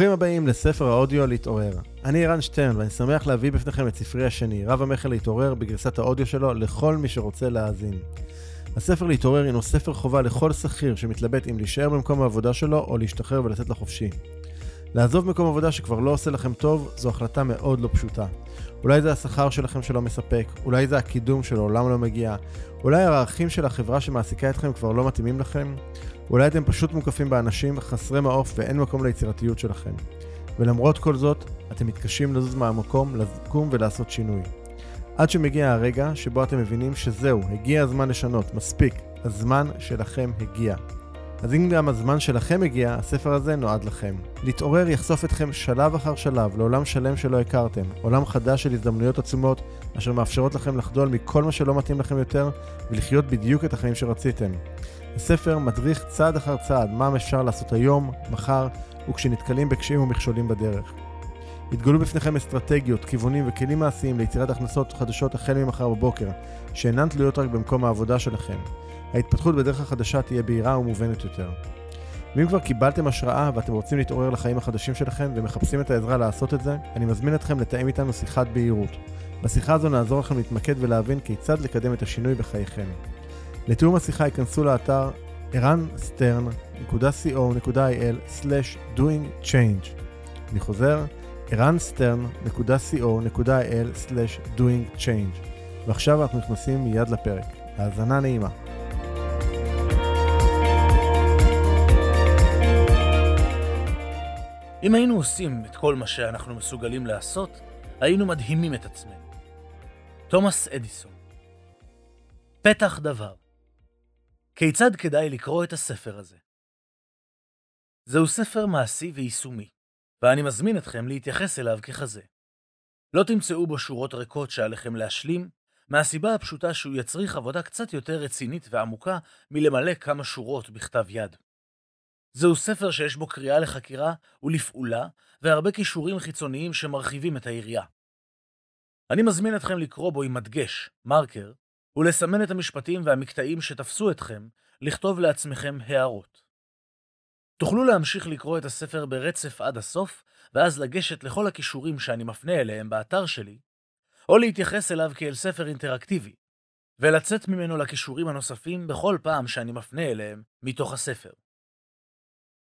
ברוכים הבאים לספר האודיו להתעורר. אני ערן שטרן ואני שמח להביא בפניכם את ספרי השני, רב המכר להתעורר, בגרסת האודיו שלו לכל מי שרוצה להאזין. הספר להתעורר הינו ספר חובה לכל שכיר שמתלבט אם להישאר במקום העבודה שלו או להשתחרר ולצאת לחופשי. לעזוב מקום עבודה שכבר לא עושה לכם טוב, זו החלטה מאוד לא פשוטה. אולי זה השכר שלכם שלא מספק, אולי זה הקידום שלעולם לא מגיע, אולי הערכים של החברה שמעסיקה אתכם כבר לא מתאימים לכם, אולי אתם פשוט מוקפים באנשים חסרי מעוף ואין מקום ליצירתיות שלכם. ולמרות כל זאת, אתם מתקשים לזוז מהמקום, לקום ולעשות שינוי. עד שמגיע הרגע שבו אתם מבינים שזהו, הגיע הזמן לשנות, מספיק, הזמן שלכם הגיע. אז אם גם הזמן שלכם הגיע, הספר הזה נועד לכם. להתעורר יחשוף אתכם שלב אחר שלב לעולם שלם שלא הכרתם, עולם חדש של הזדמנויות עצומות, אשר מאפשרות לכם לחדול מכל מה שלא מתאים לכם יותר, ולחיות בדיוק את החיים שרציתם. הספר מדריך צעד אחר צעד מה אפשר לעשות היום, מחר, וכשנתקלים בקשיים ומכשולים בדרך. יתגלו בפניכם אסטרטגיות, כיוונים וכלים מעשיים ליצירת הכנסות חדשות החל ממחר בבוקר, שאינן תלויות רק במקום העבודה שלכם. ההתפתחות בדרך החדשה תהיה בהירה ומובנת יותר. ואם כבר קיבלתם השראה ואתם רוצים להתעורר לחיים החדשים שלכם ומחפשים את העזרה לעשות את זה, אני מזמין אתכם לתאם איתנו שיחת בהירות. בשיחה הזו נעזור לכם להתמקד ולהבין כיצד לקדם את השינוי בחייכם. לתיאום השיחה ייכנסו לאתר ערנסטרן.co.il/doingchange אני חוזר, ערנסטרן.co.il/doingchange ועכשיו אנחנו נכנסים מיד לפרק. האזנה נעימה. אם היינו עושים את כל מה שאנחנו מסוגלים לעשות, היינו מדהימים את עצמנו. תומאס אדיסון פתח דבר כיצד כדאי לקרוא את הספר הזה? זהו ספר מעשי ויישומי, ואני מזמין אתכם להתייחס אליו ככזה. לא תמצאו בו שורות ריקות שעליכם להשלים, מהסיבה הפשוטה שהוא יצריך עבודה קצת יותר רצינית ועמוקה מלמלא כמה שורות בכתב יד. זהו ספר שיש בו קריאה לחקירה ולפעולה, והרבה כישורים חיצוניים שמרחיבים את היריעה. אני מזמין אתכם לקרוא בו עם מדגש, מרקר, ולסמן את המשפטים והמקטעים שתפסו אתכם, לכתוב לעצמכם הערות. תוכלו להמשיך לקרוא את הספר ברצף עד הסוף, ואז לגשת לכל הכישורים שאני מפנה אליהם באתר שלי, או להתייחס אליו כאל ספר אינטראקטיבי, ולצאת ממנו לכישורים הנוספים בכל פעם שאני מפנה אליהם מתוך הספר.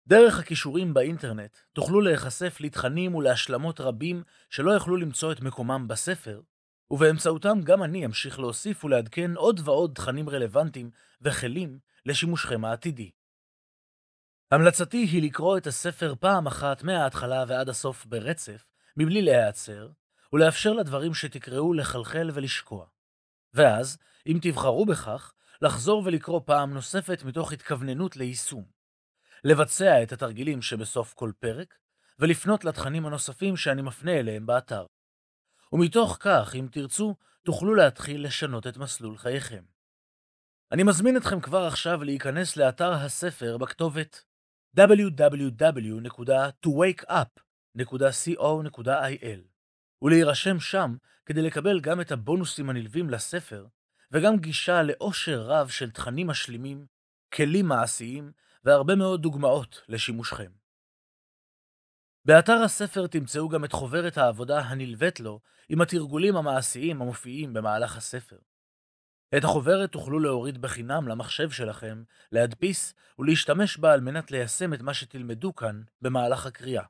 דרך הכישורים באינטרנט תוכלו להיחשף לתכנים ולהשלמות רבים שלא יכלו למצוא את מקומם בספר, ובאמצעותם גם אני אמשיך להוסיף ולעדכן עוד ועוד תכנים רלוונטיים וכלים לשימושכם העתידי. המלצתי היא לקרוא את הספר פעם אחת מההתחלה ועד הסוף ברצף, מבלי להיעצר, ולאפשר לדברים שתקראו לחלחל ולשקוע. ואז, אם תבחרו בכך, לחזור ולקרוא פעם נוספת מתוך התכווננות ליישום. לבצע את התרגילים שבסוף כל פרק, ולפנות לתכנים הנוספים שאני מפנה אליהם באתר. ומתוך כך, אם תרצו, תוכלו להתחיל לשנות את מסלול חייכם. אני מזמין אתכם כבר עכשיו להיכנס לאתר הספר בכתובת www.towakeup.co.il ולהירשם שם כדי לקבל גם את הבונוסים הנלווים לספר וגם גישה לאושר רב של תכנים משלימים, כלים מעשיים והרבה מאוד דוגמאות לשימושכם. באתר הספר תמצאו גם את חוברת העבודה הנלווית לו עם התרגולים המעשיים המופיעים במהלך הספר. את החוברת תוכלו להוריד בחינם למחשב שלכם, להדפיס ולהשתמש בה על מנת ליישם את מה שתלמדו כאן במהלך הקריאה.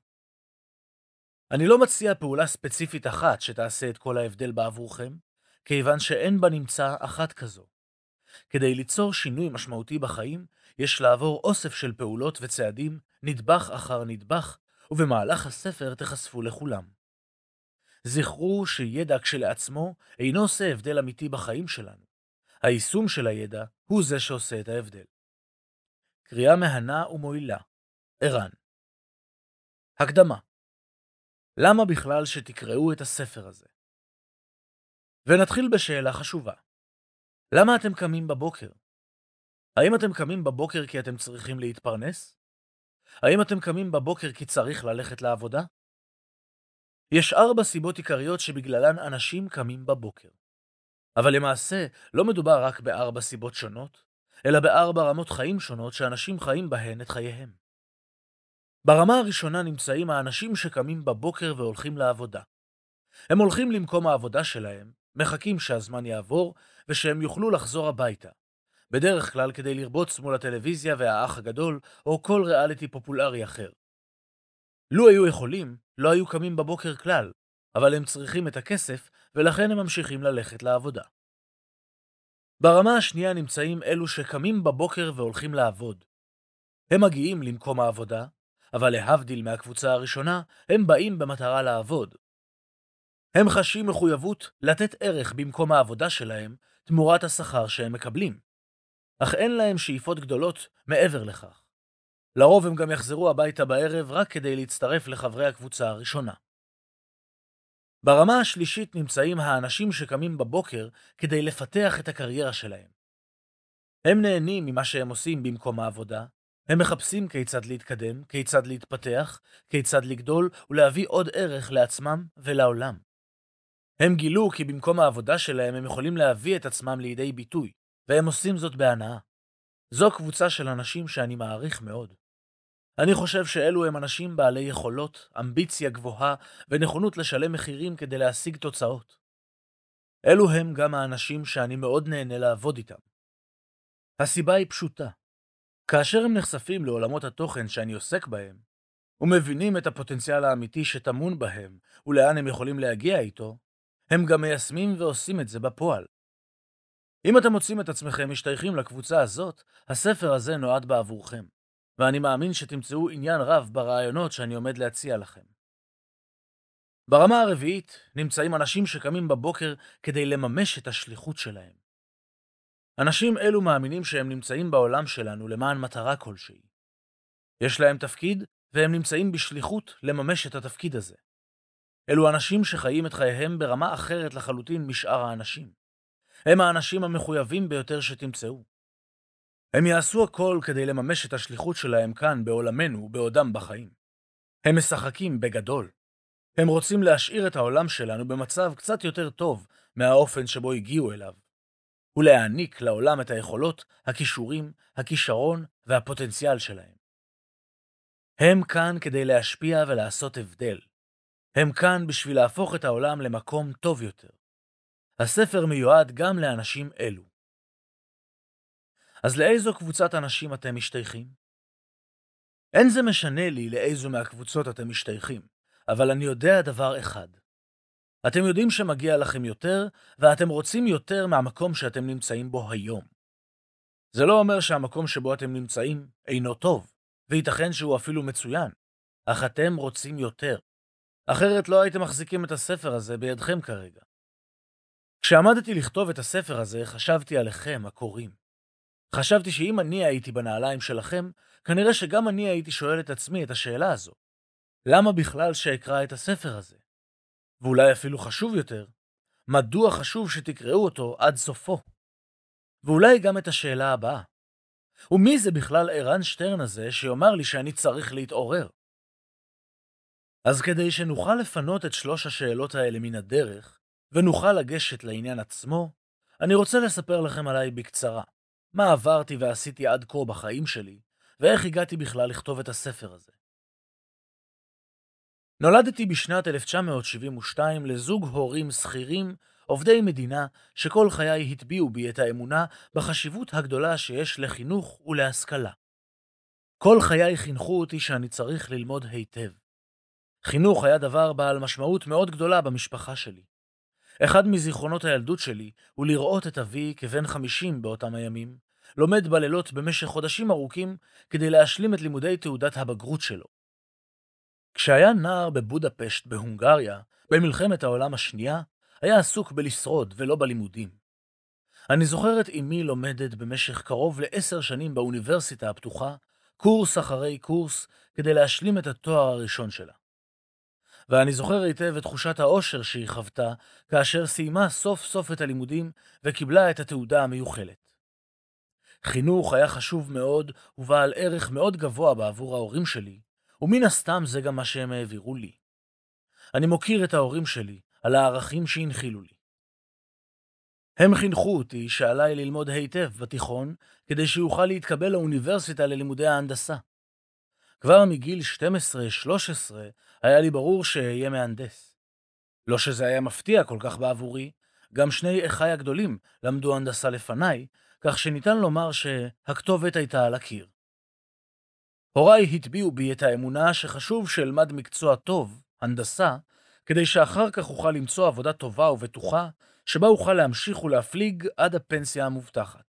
אני לא מציע פעולה ספציפית אחת שתעשה את כל ההבדל בעבורכם, כיוון שאין בנמצא אחת כזו. כדי ליצור שינוי משמעותי בחיים, יש לעבור אוסף של פעולות וצעדים, נדבך אחר נדבך, ובמהלך הספר תחשפו לכולם. זכרו שידע כשלעצמו אינו עושה הבדל אמיתי בחיים שלנו. היישום של הידע הוא זה שעושה את ההבדל. קריאה מהנה ומועילה, ערן. הקדמה למה בכלל שתקראו את הספר הזה? ונתחיל בשאלה חשובה. למה אתם קמים בבוקר? האם אתם קמים בבוקר כי אתם צריכים להתפרנס? האם אתם קמים בבוקר כי צריך ללכת לעבודה? יש ארבע סיבות עיקריות שבגללן אנשים קמים בבוקר. אבל למעשה לא מדובר רק בארבע סיבות שונות, אלא בארבע רמות חיים שונות שאנשים חיים בהן את חייהם. ברמה הראשונה נמצאים האנשים שקמים בבוקר והולכים לעבודה. הם הולכים למקום העבודה שלהם, מחכים שהזמן יעבור ושהם יוכלו לחזור הביתה. בדרך כלל כדי לרבוץ מול הטלוויזיה והאח הגדול, או כל ריאליטי פופולרי אחר. לו היו יכולים, לא היו קמים בבוקר כלל, אבל הם צריכים את הכסף, ולכן הם ממשיכים ללכת לעבודה. ברמה השנייה נמצאים אלו שקמים בבוקר והולכים לעבוד. הם מגיעים למקום העבודה, אבל להבדיל מהקבוצה הראשונה, הם באים במטרה לעבוד. הם חשים מחויבות לתת ערך במקום העבודה שלהם תמורת השכר שהם מקבלים. אך אין להם שאיפות גדולות מעבר לכך. לרוב הם גם יחזרו הביתה בערב רק כדי להצטרף לחברי הקבוצה הראשונה. ברמה השלישית נמצאים האנשים שקמים בבוקר כדי לפתח את הקריירה שלהם. הם נהנים ממה שהם עושים במקום העבודה, הם מחפשים כיצד להתקדם, כיצד להתפתח, כיצד לגדול ולהביא עוד ערך לעצמם ולעולם. הם גילו כי במקום העבודה שלהם הם יכולים להביא את עצמם לידי ביטוי, והם עושים זאת בהנאה. זו קבוצה של אנשים שאני מעריך מאוד. אני חושב שאלו הם אנשים בעלי יכולות, אמביציה גבוהה ונכונות לשלם מחירים כדי להשיג תוצאות. אלו הם גם האנשים שאני מאוד נהנה לעבוד איתם. הסיבה היא פשוטה. כאשר הם נחשפים לעולמות התוכן שאני עוסק בהם, ומבינים את הפוטנציאל האמיתי שטמון בהם ולאן הם יכולים להגיע איתו, הם גם מיישמים ועושים את זה בפועל. אם אתם מוצאים את עצמכם משתייכים לקבוצה הזאת, הספר הזה נועד בעבורכם, ואני מאמין שתמצאו עניין רב ברעיונות שאני עומד להציע לכם. ברמה הרביעית נמצאים אנשים שקמים בבוקר כדי לממש את השליחות שלהם. אנשים אלו מאמינים שהם נמצאים בעולם שלנו למען מטרה כלשהי. יש להם תפקיד, והם נמצאים בשליחות לממש את התפקיד הזה. אלו אנשים שחיים את חייהם ברמה אחרת לחלוטין משאר האנשים. הם האנשים המחויבים ביותר שתמצאו. הם יעשו הכל כדי לממש את השליחות שלהם כאן בעולמנו בעודם בחיים. הם משחקים בגדול. הם רוצים להשאיר את העולם שלנו במצב קצת יותר טוב מהאופן שבו הגיעו אליו, ולהעניק לעולם את היכולות, הכישורים, הכישרון והפוטנציאל שלהם. הם כאן כדי להשפיע ולעשות הבדל. הם כאן בשביל להפוך את העולם למקום טוב יותר. הספר מיועד גם לאנשים אלו. אז לאיזו קבוצת אנשים אתם משתייכים? אין זה משנה לי לאיזו מהקבוצות אתם משתייכים, אבל אני יודע דבר אחד. אתם יודעים שמגיע לכם יותר, ואתם רוצים יותר מהמקום שאתם נמצאים בו היום. זה לא אומר שהמקום שבו אתם נמצאים אינו טוב, וייתכן שהוא אפילו מצוין, אך אתם רוצים יותר. אחרת לא הייתם מחזיקים את הספר הזה בידכם כרגע. כשעמדתי לכתוב את הספר הזה, חשבתי עליכם, הקוראים. חשבתי שאם אני הייתי בנעליים שלכם, כנראה שגם אני הייתי שואל את עצמי את השאלה הזו. למה בכלל שאקרא את הספר הזה? ואולי אפילו חשוב יותר, מדוע חשוב שתקראו אותו עד סופו? ואולי גם את השאלה הבאה. ומי זה בכלל ערן שטרן הזה שיאמר לי שאני צריך להתעורר? אז כדי שנוכל לפנות את שלוש השאלות האלה מן הדרך, ונוכל לגשת לעניין עצמו, אני רוצה לספר לכם עליי בקצרה, מה עברתי ועשיתי עד כה בחיים שלי, ואיך הגעתי בכלל לכתוב את הספר הזה. נולדתי בשנת 1972 לזוג הורים שכירים, עובדי מדינה, שכל חיי הטביעו בי את האמונה בחשיבות הגדולה שיש לחינוך ולהשכלה. כל חיי חינכו אותי שאני צריך ללמוד היטב. חינוך היה דבר בעל משמעות מאוד גדולה במשפחה שלי. אחד מזיכרונות הילדות שלי הוא לראות את אבי כבן חמישים באותם הימים, לומד בלילות במשך חודשים ארוכים כדי להשלים את לימודי תעודת הבגרות שלו. כשהיה נער בבודפשט בהונגריה, במלחמת העולם השנייה, היה עסוק בלשרוד ולא בלימודים. אני זוכר את אמי לומדת במשך קרוב לעשר שנים באוניברסיטה הפתוחה, קורס אחרי קורס, כדי להשלים את התואר הראשון שלה. ואני זוכר היטב את תחושת האושר שהיא חוותה כאשר סיימה סוף סוף את הלימודים וקיבלה את התעודה המיוחלת. חינוך היה חשוב מאוד ובעל ערך מאוד גבוה בעבור ההורים שלי, ומן הסתם זה גם מה שהם העבירו לי. אני מוקיר את ההורים שלי על הערכים שהנחילו לי. הם חינכו אותי שעליי ללמוד היטב בתיכון כדי שאוכל להתקבל לאוניברסיטה ללימודי ההנדסה. כבר מגיל 12-13 היה לי ברור שאהיה מהנדס. לא שזה היה מפתיע כל כך בעבורי, גם שני אחיי הגדולים למדו הנדסה לפניי, כך שניתן לומר שהכתובת הייתה על הקיר. הוריי הטביעו בי את האמונה שחשוב שאלמד מקצוע טוב, הנדסה, כדי שאחר כך אוכל למצוא עבודה טובה ובטוחה, שבה אוכל להמשיך ולהפליג עד הפנסיה המובטחת.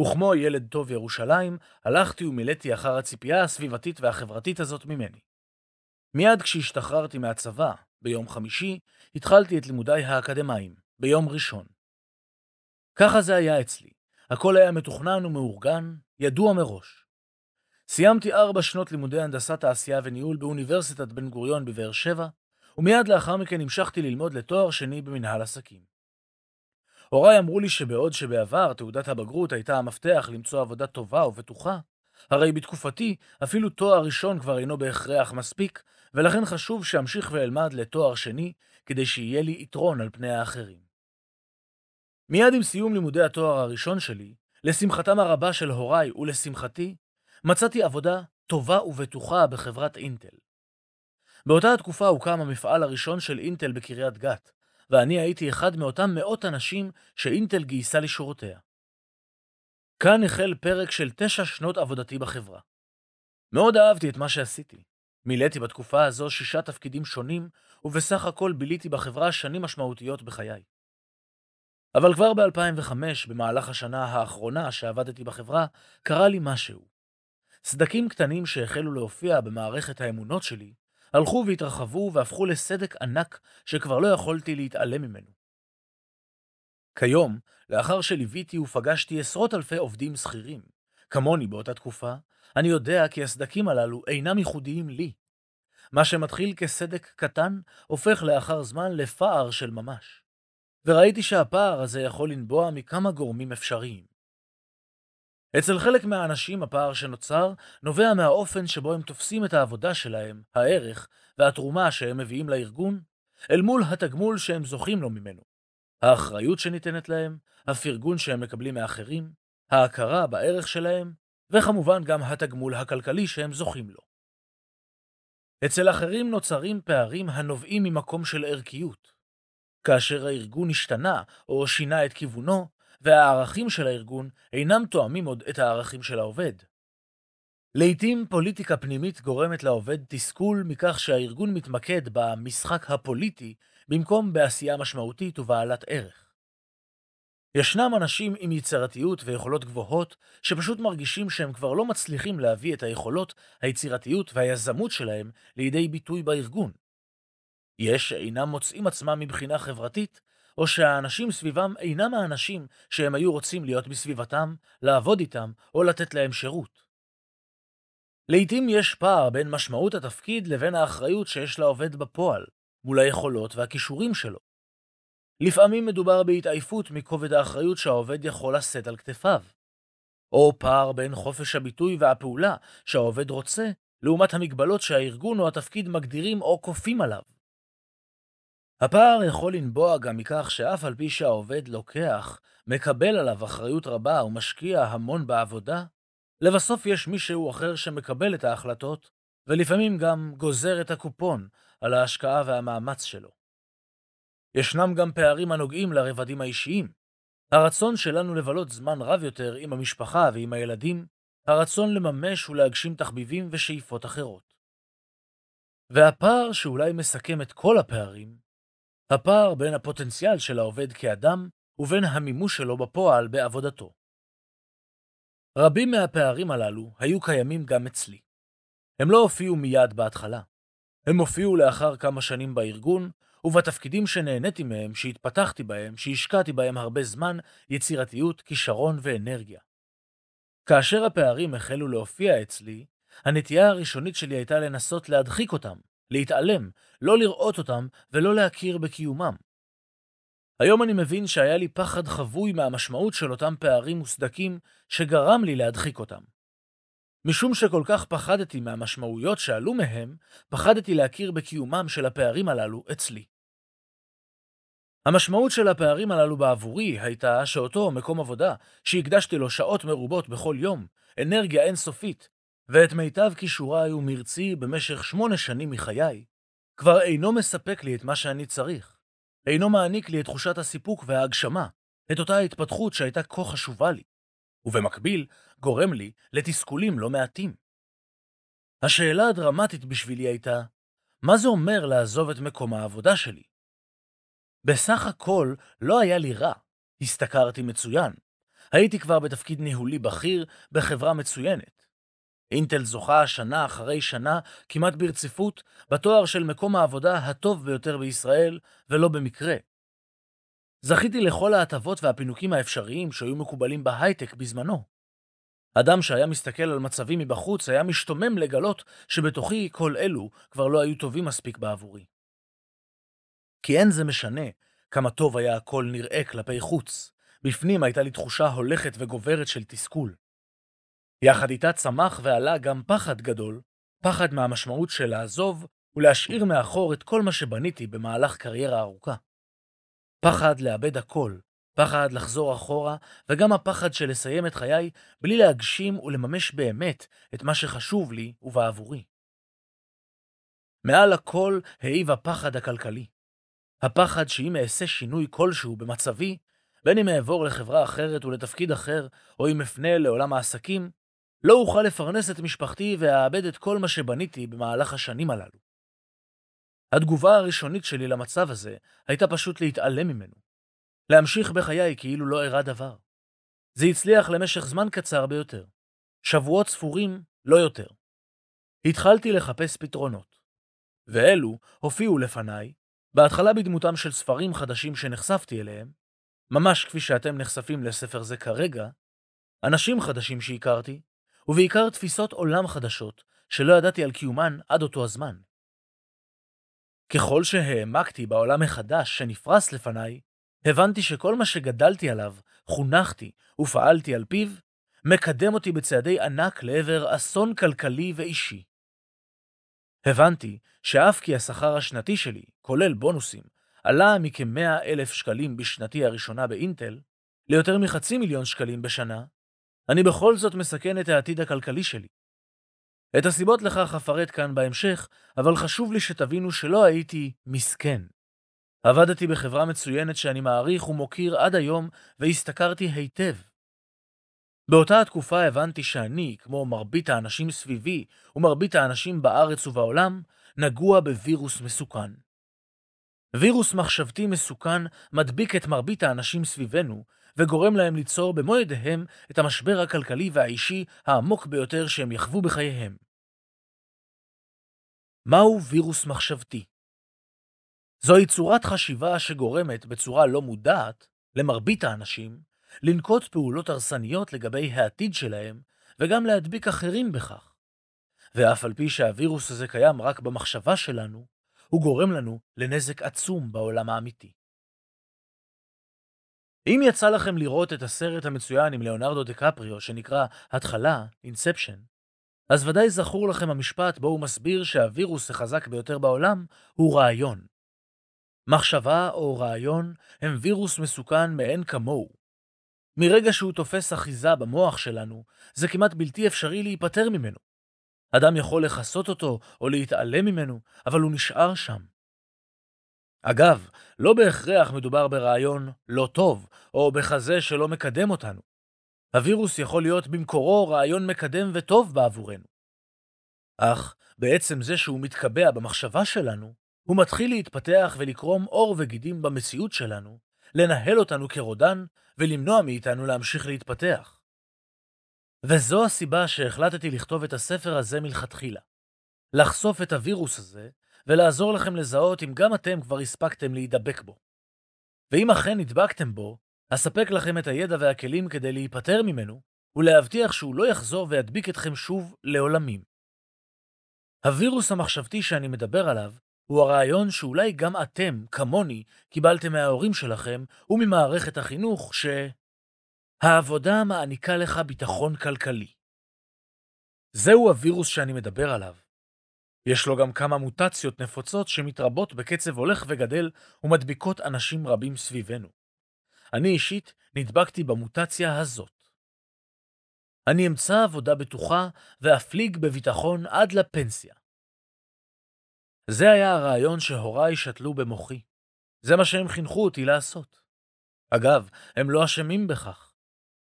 וכמו ילד טוב ירושלים, הלכתי ומילאתי אחר הציפייה הסביבתית והחברתית הזאת ממני. מיד כשהשתחררתי מהצבא, ביום חמישי, התחלתי את לימודיי האקדמיים, ביום ראשון. ככה זה היה אצלי. הכל היה מתוכנן ומאורגן, ידוע מראש. סיימתי ארבע שנות לימודי הנדסת תעשייה וניהול באוניברסיטת בן גוריון בבאר שבע, ומיד לאחר מכן המשכתי ללמוד לתואר שני במנהל עסקים. הוריי אמרו לי שבעוד שבעבר תעודת הבגרות הייתה המפתח למצוא עבודה טובה ובטוחה, הרי בתקופתי אפילו תואר ראשון כבר אינו בהכרח מספיק, ולכן חשוב שאמשיך ואלמד לתואר שני, כדי שיהיה לי יתרון על פני האחרים. מיד עם סיום לימודי התואר הראשון שלי, לשמחתם הרבה של הוריי ולשמחתי, מצאתי עבודה טובה ובטוחה בחברת אינטל. באותה התקופה הוקם המפעל הראשון של אינטל בקריית גת, ואני הייתי אחד מאותם מאות אנשים שאינטל גייסה לשורותיה. כאן החל פרק של תשע שנות עבודתי בחברה. מאוד אהבתי את מה שעשיתי. מילאתי בתקופה הזו שישה תפקידים שונים, ובסך הכל ביליתי בחברה שנים משמעותיות בחיי. אבל כבר ב-2005, במהלך השנה האחרונה שעבדתי בחברה, קרה לי משהו. סדקים קטנים שהחלו להופיע במערכת האמונות שלי, הלכו והתרחבו והפכו לסדק ענק שכבר לא יכולתי להתעלם ממנו. כיום, לאחר שליוויתי ופגשתי עשרות אלפי עובדים שכירים, כמוני באותה תקופה, אני יודע כי הסדקים הללו אינם ייחודיים לי. מה שמתחיל כסדק קטן, הופך לאחר זמן לפער של ממש. וראיתי שהפער הזה יכול לנבוע מכמה גורמים אפשריים. אצל חלק מהאנשים הפער שנוצר נובע מהאופן שבו הם תופסים את העבודה שלהם, הערך והתרומה שהם מביאים לארגון, אל מול התגמול שהם זוכים לו ממנו. האחריות שניתנת להם, הפרגון שהם מקבלים מאחרים, ההכרה בערך שלהם, וכמובן גם התגמול הכלכלי שהם זוכים לו. אצל אחרים נוצרים פערים הנובעים ממקום של ערכיות. כאשר הארגון השתנה או שינה את כיוונו, והערכים של הארגון אינם תואמים עוד את הערכים של העובד. לעתים פוליטיקה פנימית גורמת לעובד תסכול מכך שהארגון מתמקד במשחק הפוליטי במקום בעשייה משמעותית ובעלת ערך. ישנם אנשים עם יצירתיות ויכולות גבוהות שפשוט מרגישים שהם כבר לא מצליחים להביא את היכולות, היצירתיות והיזמות שלהם לידי ביטוי בארגון. יש שאינם מוצאים עצמם מבחינה חברתית או שהאנשים סביבם אינם האנשים שהם היו רוצים להיות בסביבתם, לעבוד איתם או לתת להם שירות. לעתים יש פער בין משמעות התפקיד לבין האחריות שיש לעובד בפועל, מול היכולות והכישורים שלו. לפעמים מדובר בהתעייפות מכובד האחריות שהעובד יכול לשאת על כתפיו, או פער בין חופש הביטוי והפעולה שהעובד רוצה, לעומת המגבלות שהארגון או התפקיד מגדירים או כופים עליו. הפער יכול לנבוע גם מכך שאף על פי שהעובד לוקח, מקבל עליו אחריות רבה ומשקיע המון בעבודה, לבסוף יש מישהו אחר שמקבל את ההחלטות, ולפעמים גם גוזר את הקופון על ההשקעה והמאמץ שלו. ישנם גם פערים הנוגעים לרבדים האישיים. הרצון שלנו לבלות זמן רב יותר עם המשפחה ועם הילדים, הרצון לממש ולהגשים תחביבים ושאיפות אחרות. והפער שאולי מסכם את כל הפערים, הפער בין הפוטנציאל של העובד כאדם ובין המימוש שלו בפועל בעבודתו. רבים מהפערים הללו היו קיימים גם אצלי. הם לא הופיעו מיד בהתחלה. הם הופיעו לאחר כמה שנים בארגון, ובתפקידים שנהניתי מהם, שהתפתחתי בהם, שהשקעתי בהם הרבה זמן, יצירתיות, כישרון ואנרגיה. כאשר הפערים החלו להופיע אצלי, הנטייה הראשונית שלי הייתה לנסות להדחיק אותם, להתעלם, לא לראות אותם ולא להכיר בקיומם. היום אני מבין שהיה לי פחד חבוי מהמשמעות של אותם פערים מוסדקים שגרם לי להדחיק אותם. משום שכל כך פחדתי מהמשמעויות שעלו מהם, פחדתי להכיר בקיומם של הפערים הללו אצלי. המשמעות של הפערים הללו בעבורי הייתה שאותו מקום עבודה, שהקדשתי לו שעות מרובות בכל יום, אנרגיה אינסופית, ואת מיטב כישוריי ומרצי במשך שמונה שנים מחיי, כבר אינו מספק לי את מה שאני צריך. אינו מעניק לי את תחושת הסיפוק וההגשמה, את אותה ההתפתחות שהייתה כה חשובה לי, ובמקביל גורם לי לתסכולים לא מעטים. השאלה הדרמטית בשבילי הייתה, מה זה אומר לעזוב את מקום העבודה שלי? בסך הכל לא היה לי רע, השתכרתי מצוין. הייתי כבר בתפקיד ניהולי בכיר בחברה מצוינת. אינטל זוכה שנה אחרי שנה, כמעט ברציפות, בתואר של מקום העבודה הטוב ביותר בישראל, ולא במקרה. זכיתי לכל ההטבות והפינוקים האפשריים שהיו מקובלים בהייטק בזמנו. אדם שהיה מסתכל על מצבים מבחוץ היה משתומם לגלות שבתוכי כל אלו כבר לא היו טובים מספיק בעבורי. כי אין זה משנה כמה טוב היה הכל נראה כלפי חוץ, בפנים הייתה לי תחושה הולכת וגוברת של תסכול. יחד איתה צמח ועלה גם פחד גדול, פחד מהמשמעות של לעזוב ולהשאיר מאחור את כל מה שבניתי במהלך קריירה ארוכה. פחד לאבד הכל, פחד לחזור אחורה, וגם הפחד של לסיים את חיי בלי להגשים ולממש באמת את מה שחשוב לי ובעבורי. מעל הכל העיב הפחד הכלכלי. הפחד שאם אעשה שינוי כלשהו במצבי, בין אם אעבור לחברה אחרת ולתפקיד אחר, או אם אפנה לעולם העסקים, לא אוכל לפרנס את משפחתי ואאבד את כל מה שבניתי במהלך השנים הללו. התגובה הראשונית שלי למצב הזה הייתה פשוט להתעלם ממנו. להמשיך בחיי כאילו לא אירע דבר. זה הצליח למשך זמן קצר ביותר. שבועות ספורים, לא יותר. התחלתי לחפש פתרונות. ואלו הופיעו לפניי, בהתחלה בדמותם של ספרים חדשים שנחשפתי אליהם, ממש כפי שאתם נחשפים לספר זה כרגע, אנשים חדשים שהכרתי, ובעיקר תפיסות עולם חדשות שלא ידעתי על קיומן עד אותו הזמן. ככל שהעמקתי בעולם החדש שנפרס לפניי, הבנתי שכל מה שגדלתי עליו, חונכתי ופעלתי על פיו, מקדם אותי בצעדי ענק לעבר אסון כלכלי ואישי. הבנתי שאף כי השכר השנתי שלי, כולל בונוסים, עלה מכ-100 אלף שקלים בשנתי הראשונה באינטל, ליותר מחצי מיליון שקלים בשנה, אני בכל זאת מסכן את העתיד הכלכלי שלי. את הסיבות לכך אפרט כאן בהמשך, אבל חשוב לי שתבינו שלא הייתי מסכן. עבדתי בחברה מצוינת שאני מעריך ומוקיר עד היום, והשתכרתי היטב. באותה התקופה הבנתי שאני, כמו מרבית האנשים סביבי ומרבית האנשים בארץ ובעולם, נגוע בווירוס מסוכן. וירוס מחשבתי מסוכן מדביק את מרבית האנשים סביבנו, וגורם להם ליצור במו ידיהם את המשבר הכלכלי והאישי העמוק ביותר שהם יחוו בחייהם. מהו וירוס מחשבתי? זוהי צורת חשיבה שגורמת בצורה לא מודעת, למרבית האנשים, לנקוט פעולות הרסניות לגבי העתיד שלהם, וגם להדביק אחרים בכך. ואף על פי שהווירוס הזה קיים רק במחשבה שלנו, הוא גורם לנו לנזק עצום בעולם האמיתי. אם יצא לכם לראות את הסרט המצוין עם ליאונרדו דקפריו שנקרא התחלה, אינספשן, אז ודאי זכור לכם המשפט בו הוא מסביר שהווירוס החזק ביותר בעולם הוא רעיון. מחשבה או רעיון הם וירוס מסוכן מאין כמוהו. מרגע שהוא תופס אחיזה במוח שלנו, זה כמעט בלתי אפשרי להיפטר ממנו. אדם יכול לכסות אותו או להתעלם ממנו, אבל הוא נשאר שם. אגב, לא בהכרח מדובר ברעיון לא טוב, או בכזה שלא מקדם אותנו. הווירוס יכול להיות במקורו רעיון מקדם וטוב בעבורנו. אך בעצם זה שהוא מתקבע במחשבה שלנו, הוא מתחיל להתפתח ולקרום עור וגידים במציאות שלנו, לנהל אותנו כרודן ולמנוע מאיתנו להמשיך להתפתח. וזו הסיבה שהחלטתי לכתוב את הספר הזה מלכתחילה. לחשוף את הווירוס הזה ולעזור לכם לזהות אם גם אתם כבר הספקתם להידבק בו. ואם אכן נדבקתם בו, אספק לכם את הידע והכלים כדי להיפטר ממנו ולהבטיח שהוא לא יחזור וידביק אתכם שוב לעולמים. הווירוס המחשבתי שאני מדבר עליו הוא הרעיון שאולי גם אתם, כמוני, קיבלתם מההורים שלכם וממערכת החינוך ש... העבודה מעניקה לך ביטחון כלכלי. זהו הווירוס שאני מדבר עליו. יש לו גם כמה מוטציות נפוצות שמתרבות בקצב הולך וגדל ומדביקות אנשים רבים סביבנו. אני אישית נדבקתי במוטציה הזאת. אני אמצא עבודה בטוחה ואפליג בביטחון עד לפנסיה. זה היה הרעיון שהוריי שתלו במוחי. זה מה שהם חינכו אותי לעשות. אגב, הם לא אשמים בכך.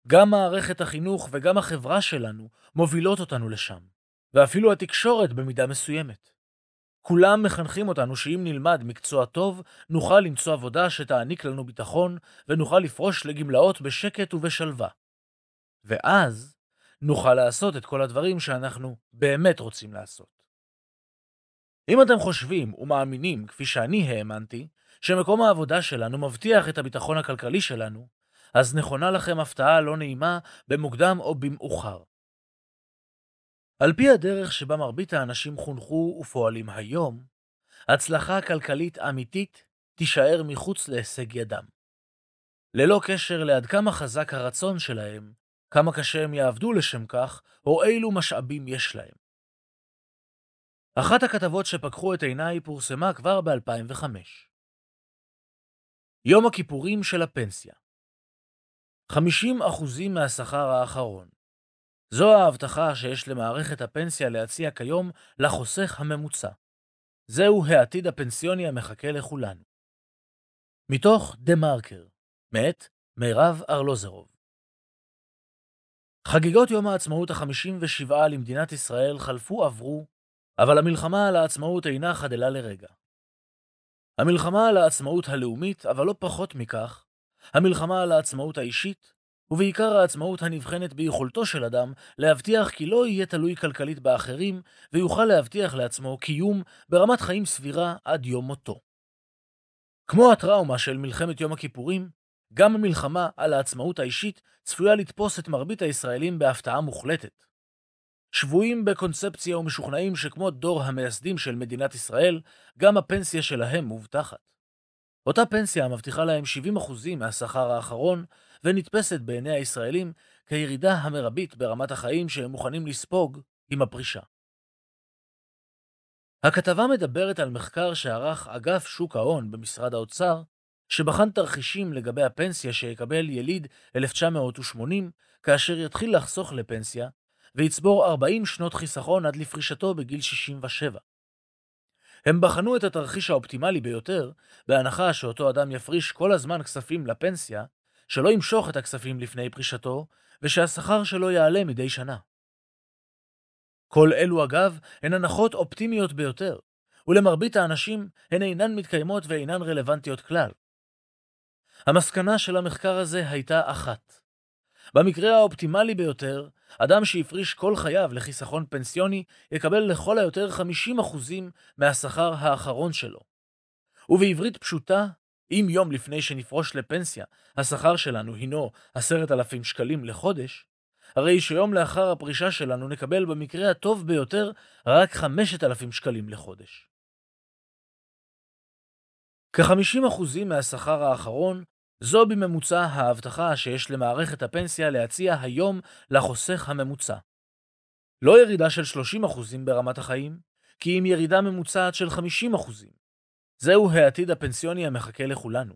גם מערכת החינוך וגם החברה שלנו מובילות אותנו לשם, ואפילו התקשורת במידה מסוימת. כולם מחנכים אותנו שאם נלמד מקצוע טוב, נוכל למצוא עבודה שתעניק לנו ביטחון, ונוכל לפרוש לגמלאות בשקט ובשלווה. ואז נוכל לעשות את כל הדברים שאנחנו באמת רוצים לעשות. אם אתם חושבים ומאמינים, כפי שאני האמנתי, שמקום העבודה שלנו מבטיח את הביטחון הכלכלי שלנו, אז נכונה לכם הפתעה לא נעימה במוקדם או במאוחר. על פי הדרך שבה מרבית האנשים חונכו ופועלים היום, הצלחה כלכלית אמיתית תישאר מחוץ להישג ידם. ללא קשר לעד כמה חזק הרצון שלהם, כמה קשה הם יעבדו לשם כך, או אילו משאבים יש להם. אחת הכתבות שפקחו את עיניי פורסמה כבר ב-2005. יום הכיפורים של הפנסיה 50% מהשכר האחרון. זו ההבטחה שיש למערכת הפנסיה להציע כיום לחוסך הממוצע. זהו העתיד הפנסיוני המחכה לכולנו. מתוך דה מרקר, מאת מירב ארלוזרוב. חגיגות יום העצמאות ה-57 למדינת ישראל חלפו עברו, אבל המלחמה על העצמאות אינה חדלה לרגע. המלחמה על העצמאות הלאומית, אבל לא פחות מכך, המלחמה על העצמאות האישית, ובעיקר העצמאות הנבחנת ביכולתו של אדם להבטיח כי לא יהיה תלוי כלכלית באחרים, ויוכל להבטיח לעצמו קיום ברמת חיים סבירה עד יום מותו. כמו הטראומה של מלחמת יום הכיפורים, גם המלחמה על העצמאות האישית צפויה לתפוס את מרבית הישראלים בהפתעה מוחלטת. שבויים בקונספציה ומשוכנעים שכמו דור המייסדים של מדינת ישראל, גם הפנסיה שלהם מובטחת. אותה פנסיה מבטיחה להם 70% מהשכר האחרון, ונתפסת בעיני הישראלים כירידה המרבית ברמת החיים שהם מוכנים לספוג עם הפרישה. הכתבה מדברת על מחקר שערך אגף שוק ההון במשרד האוצר, שבחן תרחישים לגבי הפנסיה שיקבל יליד 1980 כאשר יתחיל לחסוך לפנסיה, ויצבור 40 שנות חיסכון עד לפרישתו בגיל 67. הם בחנו את התרחיש האופטימלי ביותר, בהנחה שאותו אדם יפריש כל הזמן כספים לפנסיה, שלא ימשוך את הכספים לפני פרישתו, ושהשכר שלו יעלה מדי שנה. כל אלו, אגב, הן הנחות אופטימיות ביותר, ולמרבית האנשים הן אינן מתקיימות ואינן רלוונטיות כלל. המסקנה של המחקר הזה הייתה אחת. במקרה האופטימלי ביותר, אדם שהפריש כל חייו לחיסכון פנסיוני יקבל לכל היותר 50% מהשכר האחרון שלו. ובעברית פשוטה, אם יום לפני שנפרוש לפנסיה השכר שלנו הינו 10,000 שקלים לחודש, הרי שיום לאחר הפרישה שלנו נקבל במקרה הטוב ביותר רק 5,000 שקלים לחודש. כ-50% מהשכר האחרון זו בממוצע ההבטחה שיש למערכת הפנסיה להציע היום לחוסך הממוצע. לא ירידה של 30% ברמת החיים, כי אם ירידה ממוצעת של 50%. זהו העתיד הפנסיוני המחכה לכולנו.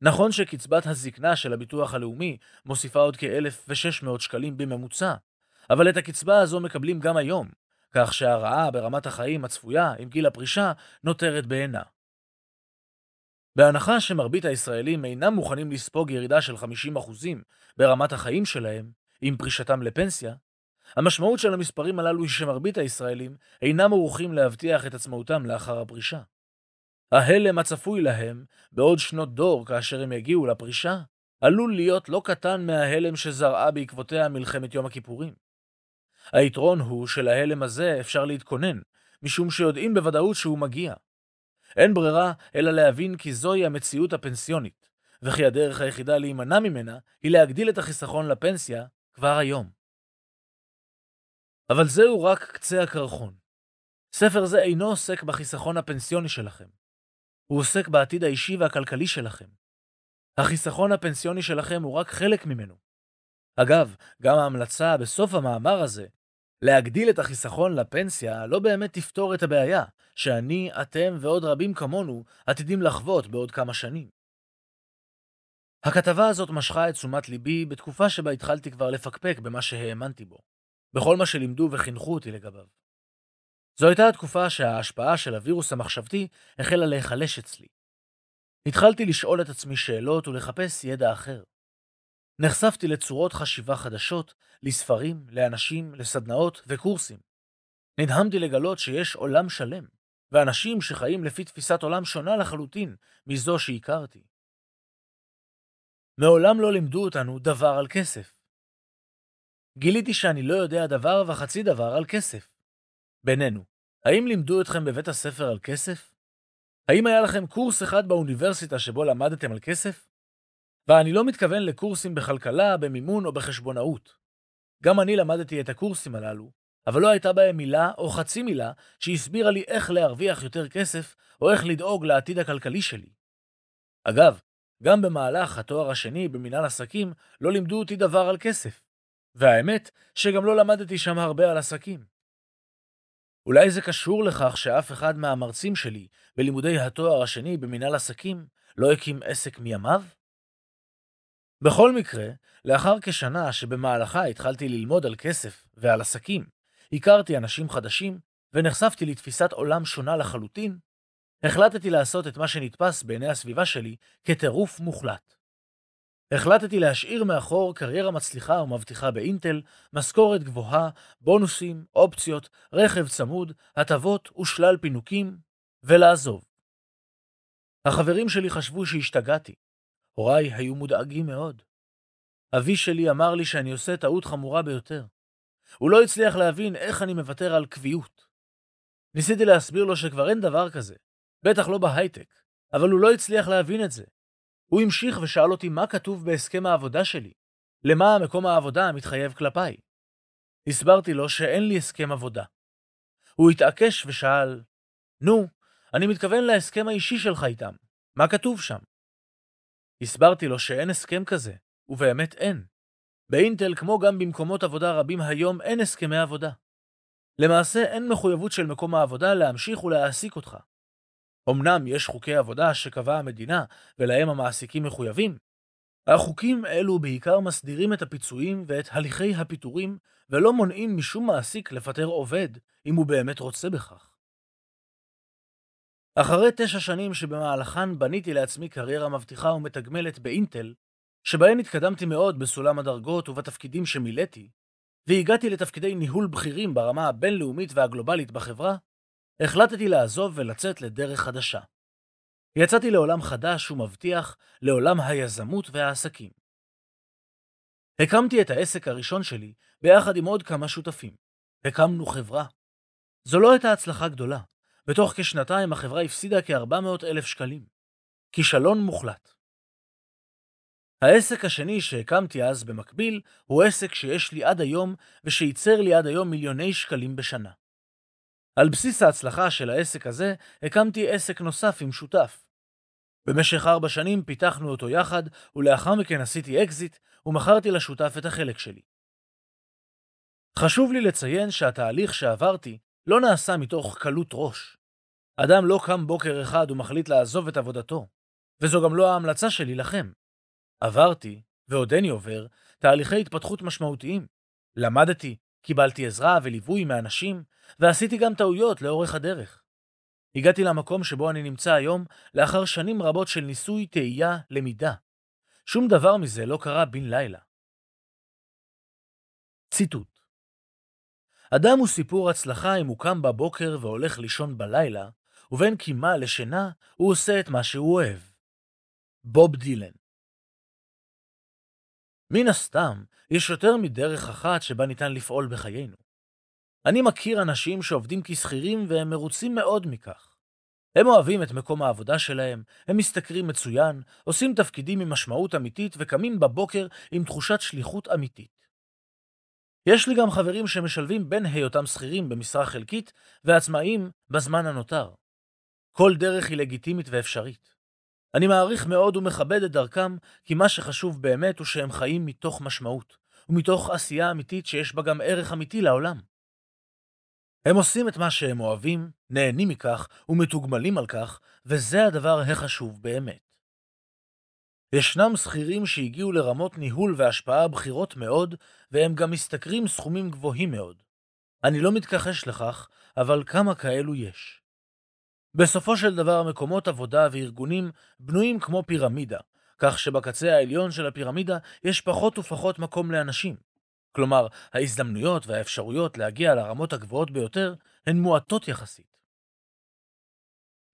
נכון שקצבת הזקנה של הביטוח הלאומי מוסיפה עוד כ-1,600 שקלים בממוצע, אבל את הקצבה הזו מקבלים גם היום, כך שהרעה ברמת החיים הצפויה עם גיל הפרישה נותרת בעינה. בהנחה שמרבית הישראלים אינם מוכנים לספוג ירידה של 50% ברמת החיים שלהם עם פרישתם לפנסיה, המשמעות של המספרים הללו היא שמרבית הישראלים אינם ערוכים להבטיח את עצמאותם לאחר הפרישה. ההלם הצפוי להם בעוד שנות דור כאשר הם יגיעו לפרישה, עלול להיות לא קטן מההלם שזרעה בעקבותיה מלחמת יום הכיפורים. היתרון הוא שלהלם הזה אפשר להתכונן, משום שיודעים בוודאות שהוא מגיע, אין ברירה אלא להבין כי זוהי המציאות הפנסיונית, וכי הדרך היחידה להימנע ממנה היא להגדיל את החיסכון לפנסיה כבר היום. אבל זהו רק קצה הקרחון. ספר זה אינו עוסק בחיסכון הפנסיוני שלכם. הוא עוסק בעתיד האישי והכלכלי שלכם. החיסכון הפנסיוני שלכם הוא רק חלק ממנו. אגב, גם ההמלצה בסוף המאמר הזה להגדיל את החיסכון לפנסיה לא באמת תפתור את הבעיה, שאני, אתם ועוד רבים כמונו עתידים לחוות בעוד כמה שנים. הכתבה הזאת משכה את תשומת ליבי בתקופה שבה התחלתי כבר לפקפק במה שהאמנתי בו, בכל מה שלימדו וחינכו אותי לגביו. זו הייתה התקופה שההשפעה של הווירוס המחשבתי החלה להיחלש אצלי. התחלתי לשאול את עצמי שאלות ולחפש ידע אחר. נחשפתי לצורות חשיבה חדשות, לספרים, לאנשים, לסדנאות וקורסים. נדהמתי לגלות שיש עולם שלם, ואנשים שחיים לפי תפיסת עולם שונה לחלוטין מזו שהכרתי. מעולם לא לימדו אותנו דבר על כסף. גיליתי שאני לא יודע דבר וחצי דבר על כסף. בינינו, האם לימדו אתכם בבית הספר על כסף? האם היה לכם קורס אחד באוניברסיטה שבו למדתם על כסף? ואני לא מתכוון לקורסים בכלכלה, במימון או בחשבונאות. גם אני למדתי את הקורסים הללו, אבל לא הייתה בהם מילה או חצי מילה שהסבירה לי איך להרוויח יותר כסף או איך לדאוג לעתיד הכלכלי שלי. אגב, גם במהלך התואר השני במנהל עסקים לא לימדו אותי דבר על כסף. והאמת, שגם לא למדתי שם הרבה על עסקים. אולי זה קשור לכך שאף אחד מהמרצים שלי בלימודי התואר השני במנהל עסקים לא הקים עסק מימיו? בכל מקרה, לאחר כשנה שבמהלכה התחלתי ללמוד על כסף ועל עסקים, הכרתי אנשים חדשים ונחשפתי לתפיסת עולם שונה לחלוטין, החלטתי לעשות את מה שנתפס בעיני הסביבה שלי כטירוף מוחלט. החלטתי להשאיר מאחור קריירה מצליחה ומבטיחה באינטל, משכורת גבוהה, בונוסים, אופציות, רכב צמוד, הטבות ושלל פינוקים, ולעזוב. החברים שלי חשבו שהשתגעתי. הוריי היו מודאגים מאוד. אבי שלי אמר לי שאני עושה טעות חמורה ביותר. הוא לא הצליח להבין איך אני מוותר על קביעות. ניסיתי להסביר לו שכבר אין דבר כזה, בטח לא בהייטק, אבל הוא לא הצליח להבין את זה. הוא המשיך ושאל אותי מה כתוב בהסכם העבודה שלי, למה מקום העבודה מתחייב כלפיי. הסברתי לו שאין לי הסכם עבודה. הוא התעקש ושאל, נו, אני מתכוון להסכם האישי שלך איתם, מה כתוב שם? הסברתי לו שאין הסכם כזה, ובאמת אין. באינטל, כמו גם במקומות עבודה רבים היום, אין הסכמי עבודה. למעשה, אין מחויבות של מקום העבודה להמשיך ולהעסיק אותך. אמנם יש חוקי עבודה שקבעה המדינה ולהם המעסיקים מחויבים, החוקים אלו בעיקר מסדירים את הפיצויים ואת הליכי הפיטורים ולא מונעים משום מעסיק לפטר עובד אם הוא באמת רוצה בכך. אחרי תשע שנים שבמהלכן בניתי לעצמי קריירה מבטיחה ומתגמלת באינטל, שבהן התקדמתי מאוד בסולם הדרגות ובתפקידים שמילאתי, והגעתי לתפקידי ניהול בכירים ברמה הבינלאומית והגלובלית בחברה, החלטתי לעזוב ולצאת לדרך חדשה. יצאתי לעולם חדש ומבטיח, לעולם היזמות והעסקים. הקמתי את העסק הראשון שלי ביחד עם עוד כמה שותפים. הקמנו חברה. זו לא הייתה הצלחה גדולה. בתוך כשנתיים החברה הפסידה כ-400 אלף שקלים. כישלון מוחלט. העסק השני שהקמתי אז במקביל הוא עסק שיש לי עד היום ושייצר לי עד היום מיליוני שקלים בשנה. על בסיס ההצלחה של העסק הזה, הקמתי עסק נוסף עם שותף. במשך ארבע שנים פיתחנו אותו יחד, ולאחר מכן עשיתי אקזיט, ומכרתי לשותף את החלק שלי. חשוב לי לציין שהתהליך שעברתי לא נעשה מתוך קלות ראש. אדם לא קם בוקר אחד ומחליט לעזוב את עבודתו, וזו גם לא ההמלצה שלי לכם. עברתי, ועודני עובר, תהליכי התפתחות משמעותיים. למדתי, קיבלתי עזרה וליווי מאנשים, ועשיתי גם טעויות לאורך הדרך. הגעתי למקום שבו אני נמצא היום לאחר שנים רבות של ניסוי, תהייה, למידה. שום דבר מזה לא קרה בן לילה. ציטוט אדם הוא סיפור הצלחה אם הוא קם בבוקר והולך לישון בלילה, ובין קימה לשינה הוא עושה את מה שהוא אוהב. בוב דילן מן הסתם, יש יותר מדרך אחת שבה ניתן לפעול בחיינו. אני מכיר אנשים שעובדים כשכירים והם מרוצים מאוד מכך. הם אוהבים את מקום העבודה שלהם, הם משתכרים מצוין, עושים תפקידים עם משמעות אמיתית וקמים בבוקר עם תחושת שליחות אמיתית. יש לי גם חברים שמשלבים בין היותם שכירים במשרה חלקית ועצמאים בזמן הנותר. כל דרך היא לגיטימית ואפשרית. אני מעריך מאוד ומכבד את דרכם, כי מה שחשוב באמת הוא שהם חיים מתוך משמעות, ומתוך עשייה אמיתית שיש בה גם ערך אמיתי לעולם. הם עושים את מה שהם אוהבים, נהנים מכך ומתוגמלים על כך, וזה הדבר החשוב באמת. ישנם שכירים שהגיעו לרמות ניהול והשפעה בכירות מאוד, והם גם משתכרים סכומים גבוהים מאוד. אני לא מתכחש לכך, אבל כמה כאלו יש. בסופו של דבר מקומות עבודה וארגונים בנויים כמו פירמידה, כך שבקצה העליון של הפירמידה יש פחות ופחות מקום לאנשים. כלומר, ההזדמנויות והאפשרויות להגיע לרמות הגבוהות ביותר הן מועטות יחסית.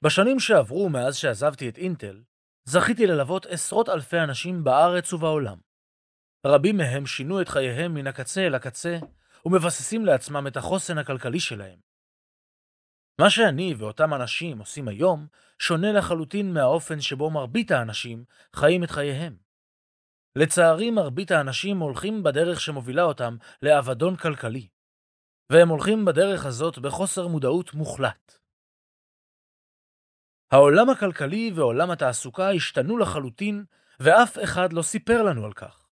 בשנים שעברו מאז שעזבתי את אינטל, זכיתי ללוות עשרות אלפי אנשים בארץ ובעולם. רבים מהם שינו את חייהם מן הקצה אל הקצה, ומבססים לעצמם את החוסן הכלכלי שלהם. מה שאני ואותם אנשים עושים היום, שונה לחלוטין מהאופן שבו מרבית האנשים חיים את חייהם. לצערי, מרבית האנשים הולכים בדרך שמובילה אותם לאבדון כלכלי, והם הולכים בדרך הזאת בחוסר מודעות מוחלט. העולם הכלכלי ועולם התעסוקה השתנו לחלוטין, ואף אחד לא סיפר לנו על כך.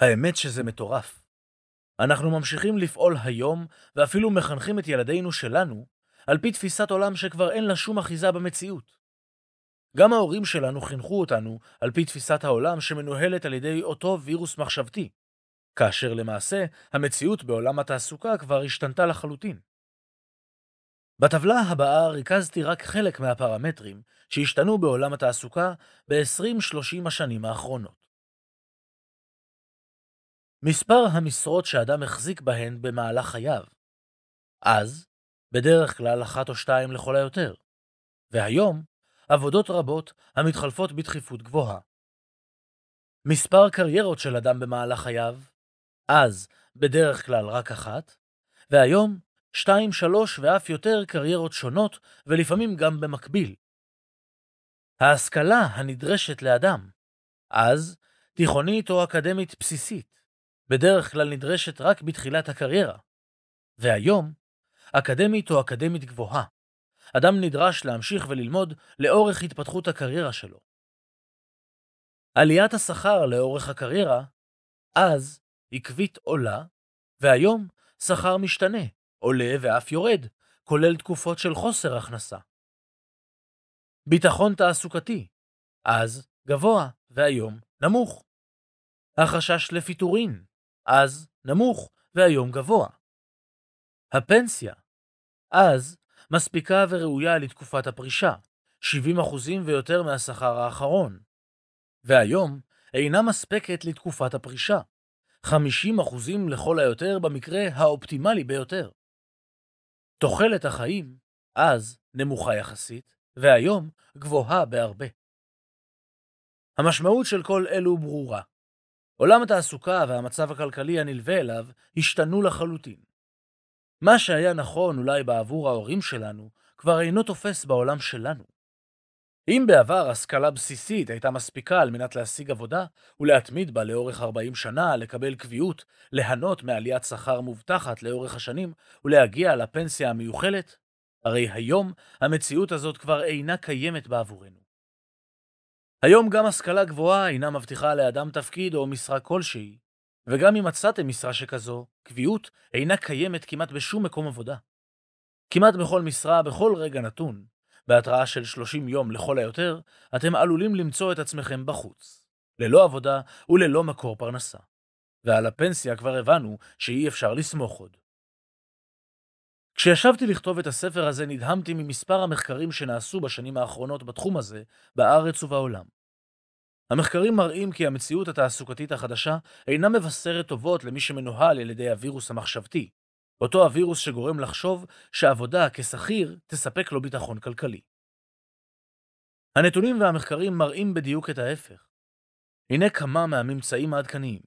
האמת שזה מטורף. אנחנו ממשיכים לפעול היום, ואפילו מחנכים את ילדינו שלנו, על פי תפיסת עולם שכבר אין לה שום אחיזה במציאות. גם ההורים שלנו חינכו אותנו על פי תפיסת העולם שמנוהלת על ידי אותו וירוס מחשבתי, כאשר למעשה המציאות בעולם התעסוקה כבר השתנתה לחלוטין. בטבלה הבאה ריכזתי רק חלק מהפרמטרים שהשתנו בעולם התעסוקה ב-20-30 השנים האחרונות. מספר המשרות שאדם החזיק בהן במהלך חייו. אז, בדרך כלל אחת או שתיים לכל היותר. והיום, עבודות רבות המתחלפות בדחיפות גבוהה. מספר קריירות של אדם במהלך חייו, אז בדרך כלל רק אחת, והיום שתיים, שלוש ואף יותר קריירות שונות, ולפעמים גם במקביל. ההשכלה הנדרשת לאדם, אז תיכונית או אקדמית בסיסית, בדרך כלל נדרשת רק בתחילת הקריירה, והיום, אקדמית או אקדמית גבוהה. אדם נדרש להמשיך וללמוד לאורך התפתחות הקריירה שלו. עליית השכר לאורך הקריירה, אז עקבית עולה, והיום שכר משתנה, עולה ואף יורד, כולל תקופות של חוסר הכנסה. ביטחון תעסוקתי, אז גבוה והיום נמוך. החשש לפיטורין, אז נמוך והיום גבוה. הפנסיה, אז מספיקה וראויה לתקופת הפרישה, 70% ויותר מהשכר האחרון, והיום אינה מספקת לתקופת הפרישה, 50% לכל היותר במקרה האופטימלי ביותר. תוחלת החיים אז נמוכה יחסית, והיום גבוהה בהרבה. המשמעות של כל אלו ברורה. עולם התעסוקה והמצב הכלכלי הנלווה אליו השתנו לחלוטין. מה שהיה נכון אולי בעבור ההורים שלנו, כבר אינו תופס בעולם שלנו. אם בעבר השכלה בסיסית הייתה מספיקה על מנת להשיג עבודה ולהתמיד בה לאורך 40 שנה, לקבל קביעות, ליהנות מעליית שכר מובטחת לאורך השנים ולהגיע לפנסיה המיוחלת, הרי היום המציאות הזאת כבר אינה קיימת בעבורנו. היום גם השכלה גבוהה אינה מבטיחה לאדם תפקיד או משרה כלשהי, וגם אם מצאתם משרה שכזו, קביעות אינה קיימת כמעט בשום מקום עבודה. כמעט בכל משרה, בכל רגע נתון, בהתראה של 30 יום לכל היותר, אתם עלולים למצוא את עצמכם בחוץ, ללא עבודה וללא מקור פרנסה. ועל הפנסיה כבר הבנו שאי אפשר לסמוך עוד. כשישבתי לכתוב את הספר הזה נדהמתי ממספר המחקרים שנעשו בשנים האחרונות בתחום הזה, בארץ ובעולם. המחקרים מראים כי המציאות התעסוקתית החדשה אינה מבשרת טובות למי שמנוהל על ידי הווירוס המחשבתי, אותו הווירוס שגורם לחשוב שעבודה כשכיר תספק לו ביטחון כלכלי. הנתונים והמחקרים מראים בדיוק את ההפך. הנה כמה מהממצאים העדכניים.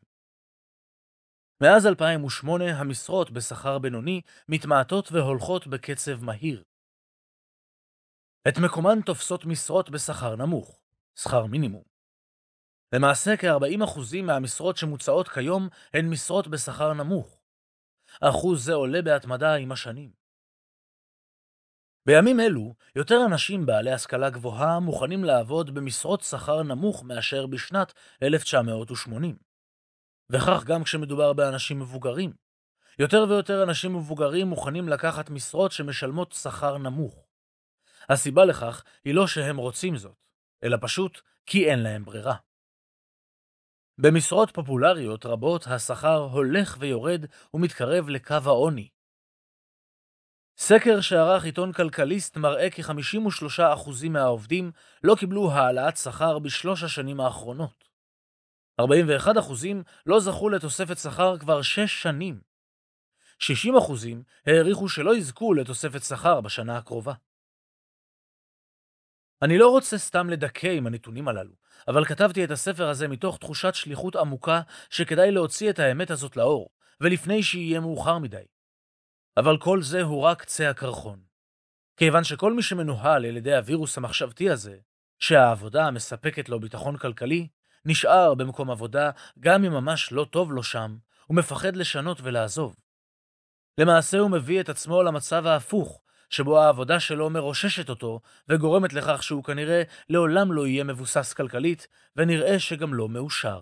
מאז 2008 המשרות בשכר בינוני מתמעטות והולכות בקצב מהיר. את מקומן תופסות משרות בשכר נמוך, שכר מינימום. למעשה כ-40% מהמשרות שמוצעות כיום הן משרות בשכר נמוך, אחוז זה עולה בהתמדה עם השנים. בימים אלו, יותר אנשים בעלי השכלה גבוהה מוכנים לעבוד במשרות שכר נמוך מאשר בשנת 1980. וכך גם כשמדובר באנשים מבוגרים. יותר ויותר אנשים מבוגרים מוכנים לקחת משרות שמשלמות שכר נמוך. הסיבה לכך היא לא שהם רוצים זאת, אלא פשוט כי אין להם ברירה. במשרות פופולריות רבות השכר הולך ויורד ומתקרב לקו העוני. סקר שערך עיתון כלכליסט מראה כי 53% מהעובדים לא קיבלו העלאת שכר בשלוש השנים האחרונות. 41% לא זכו לתוספת שכר כבר שש שנים. 60% העריכו שלא יזכו לתוספת שכר בשנה הקרובה. אני לא רוצה סתם לדכא עם הנתונים הללו, אבל כתבתי את הספר הזה מתוך תחושת שליחות עמוקה שכדאי להוציא את האמת הזאת לאור, ולפני שיהיה מאוחר מדי. אבל כל זה הוא רק קצה הקרחון. כיוון שכל מי שמנוהל על ידי הווירוס המחשבתי הזה, שהעבודה מספקת לו ביטחון כלכלי, נשאר במקום עבודה גם אם ממש לא טוב לו שם, ומפחד לשנות ולעזוב. למעשה הוא מביא את עצמו למצב ההפוך, שבו העבודה שלו מרוששת אותו, וגורמת לכך שהוא כנראה לעולם לא יהיה מבוסס כלכלית, ונראה שגם לא מאושר.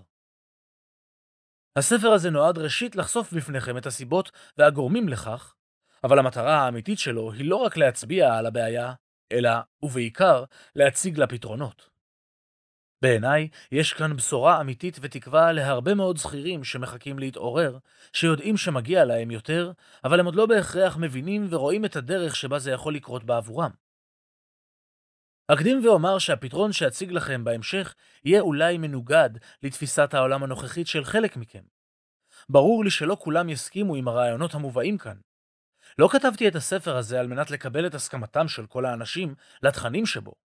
הספר הזה נועד ראשית לחשוף בפניכם את הסיבות והגורמים לכך, אבל המטרה האמיתית שלו היא לא רק להצביע על הבעיה, אלא, ובעיקר, להציג לה פתרונות. בעיניי, יש כאן בשורה אמיתית ותקווה להרבה מאוד שכירים שמחכים להתעורר, שיודעים שמגיע להם יותר, אבל הם עוד לא בהכרח מבינים ורואים את הדרך שבה זה יכול לקרות בעבורם. אקדים ואומר שהפתרון שאציג לכם בהמשך יהיה אולי מנוגד לתפיסת העולם הנוכחית של חלק מכם. ברור לי שלא כולם יסכימו עם הרעיונות המובאים כאן. לא כתבתי את הספר הזה על מנת לקבל את הסכמתם של כל האנשים לתכנים שבו.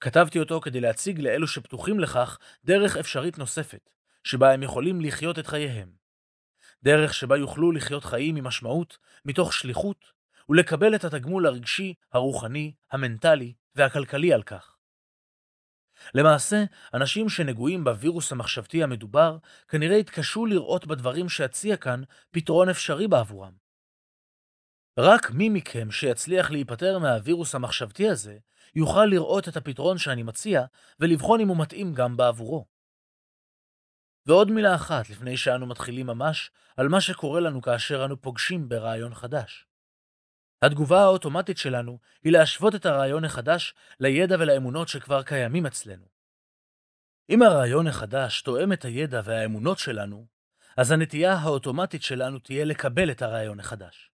כתבתי אותו כדי להציג לאלו שפתוחים לכך דרך אפשרית נוספת, שבה הם יכולים לחיות את חייהם. דרך שבה יוכלו לחיות חיים עם משמעות, מתוך שליחות, ולקבל את התגמול הרגשי, הרוחני, המנטלי והכלכלי על כך. למעשה, אנשים שנגועים בווירוס המחשבתי המדובר, כנראה יתקשו לראות בדברים שאציע כאן פתרון אפשרי בעבורם. רק מי מכם שיצליח להיפטר מהווירוס המחשבתי הזה, יוכל לראות את הפתרון שאני מציע ולבחון אם הוא מתאים גם בעבורו. ועוד מילה אחת לפני שאנו מתחילים ממש על מה שקורה לנו כאשר אנו פוגשים ברעיון חדש. התגובה האוטומטית שלנו היא להשוות את הרעיון החדש לידע ולאמונות שכבר קיימים אצלנו. אם הרעיון החדש תואם את הידע והאמונות שלנו, אז הנטייה האוטומטית שלנו תהיה לקבל את הרעיון החדש.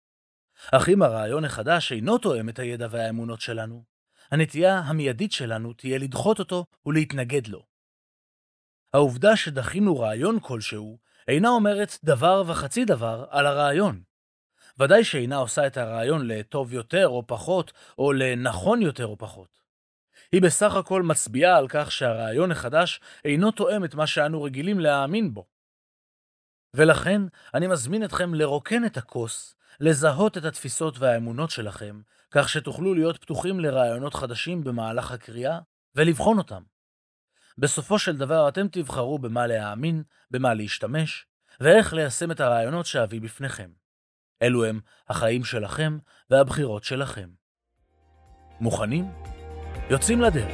אך אם הרעיון החדש אינו תואם את הידע והאמונות שלנו, הנטייה המיידית שלנו תהיה לדחות אותו ולהתנגד לו. העובדה שדחינו רעיון כלשהו אינה אומרת דבר וחצי דבר על הרעיון. ודאי שאינה עושה את הרעיון לטוב יותר או פחות, או לנכון יותר או פחות. היא בסך הכל מצביעה על כך שהרעיון החדש אינו תואם את מה שאנו רגילים להאמין בו. ולכן אני מזמין אתכם לרוקן את הכוס, לזהות את התפיסות והאמונות שלכם, כך שתוכלו להיות פתוחים לרעיונות חדשים במהלך הקריאה ולבחון אותם. בסופו של דבר אתם תבחרו במה להאמין, במה להשתמש, ואיך ליישם את הרעיונות שאביא בפניכם. אלו הם החיים שלכם והבחירות שלכם. מוכנים? יוצאים לדרך.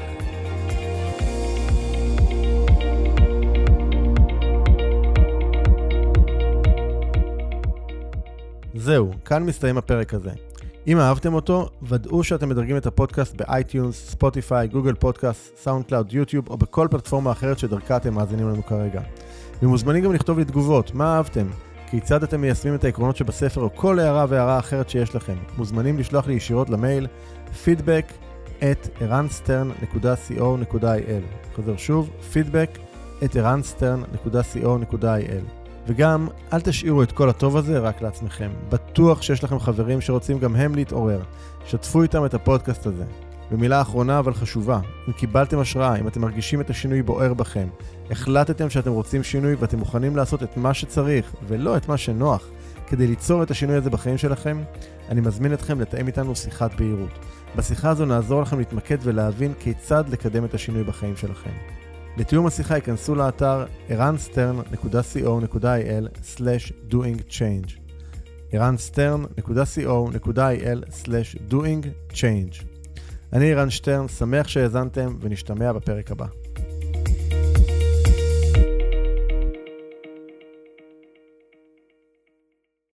זהו, כאן מסתיים הפרק הזה. אם אהבתם אותו, ודאו שאתם מדרגים את הפודקאסט ב iTunes, Spotify, Google Podcast, SoundCloud, YouTube או בכל פלטפורמה אחרת שדרכה אתם מאזינים לנו כרגע. ומוזמנים גם לכתוב לי תגובות, מה אהבתם? כיצד אתם מיישמים את העקרונות שבספר או כל הערה והערה אחרת שיש לכם. מוזמנים לשלוח לי ישירות למייל feedback at ערנסטרן.co.il חוזר שוב, feedback at ערנסטרן.co.il וגם, אל תשאירו את כל הטוב הזה רק לעצמכם. בטוח שיש לכם חברים שרוצים גם הם להתעורר. שתפו איתם את הפודקאסט הזה. ומילה אחרונה אבל חשובה, אם קיבלתם השראה, אם אתם מרגישים את השינוי בוער בכם, החלטתם שאתם רוצים שינוי ואתם מוכנים לעשות את מה שצריך, ולא את מה שנוח, כדי ליצור את השינוי הזה בחיים שלכם, אני מזמין אתכם לתאם איתנו שיחת בהירות. בשיחה הזו נעזור לכם להתמקד ולהבין כיצד לקדם את השינוי בחיים שלכם. לתיאום השיחה ייכנסו לאתר ערנסטרן.co.il/doingchange ערנסטרן.co.il/doingchange אני ערן שטרן, שמח שהאזנתם ונשתמע בפרק הבא.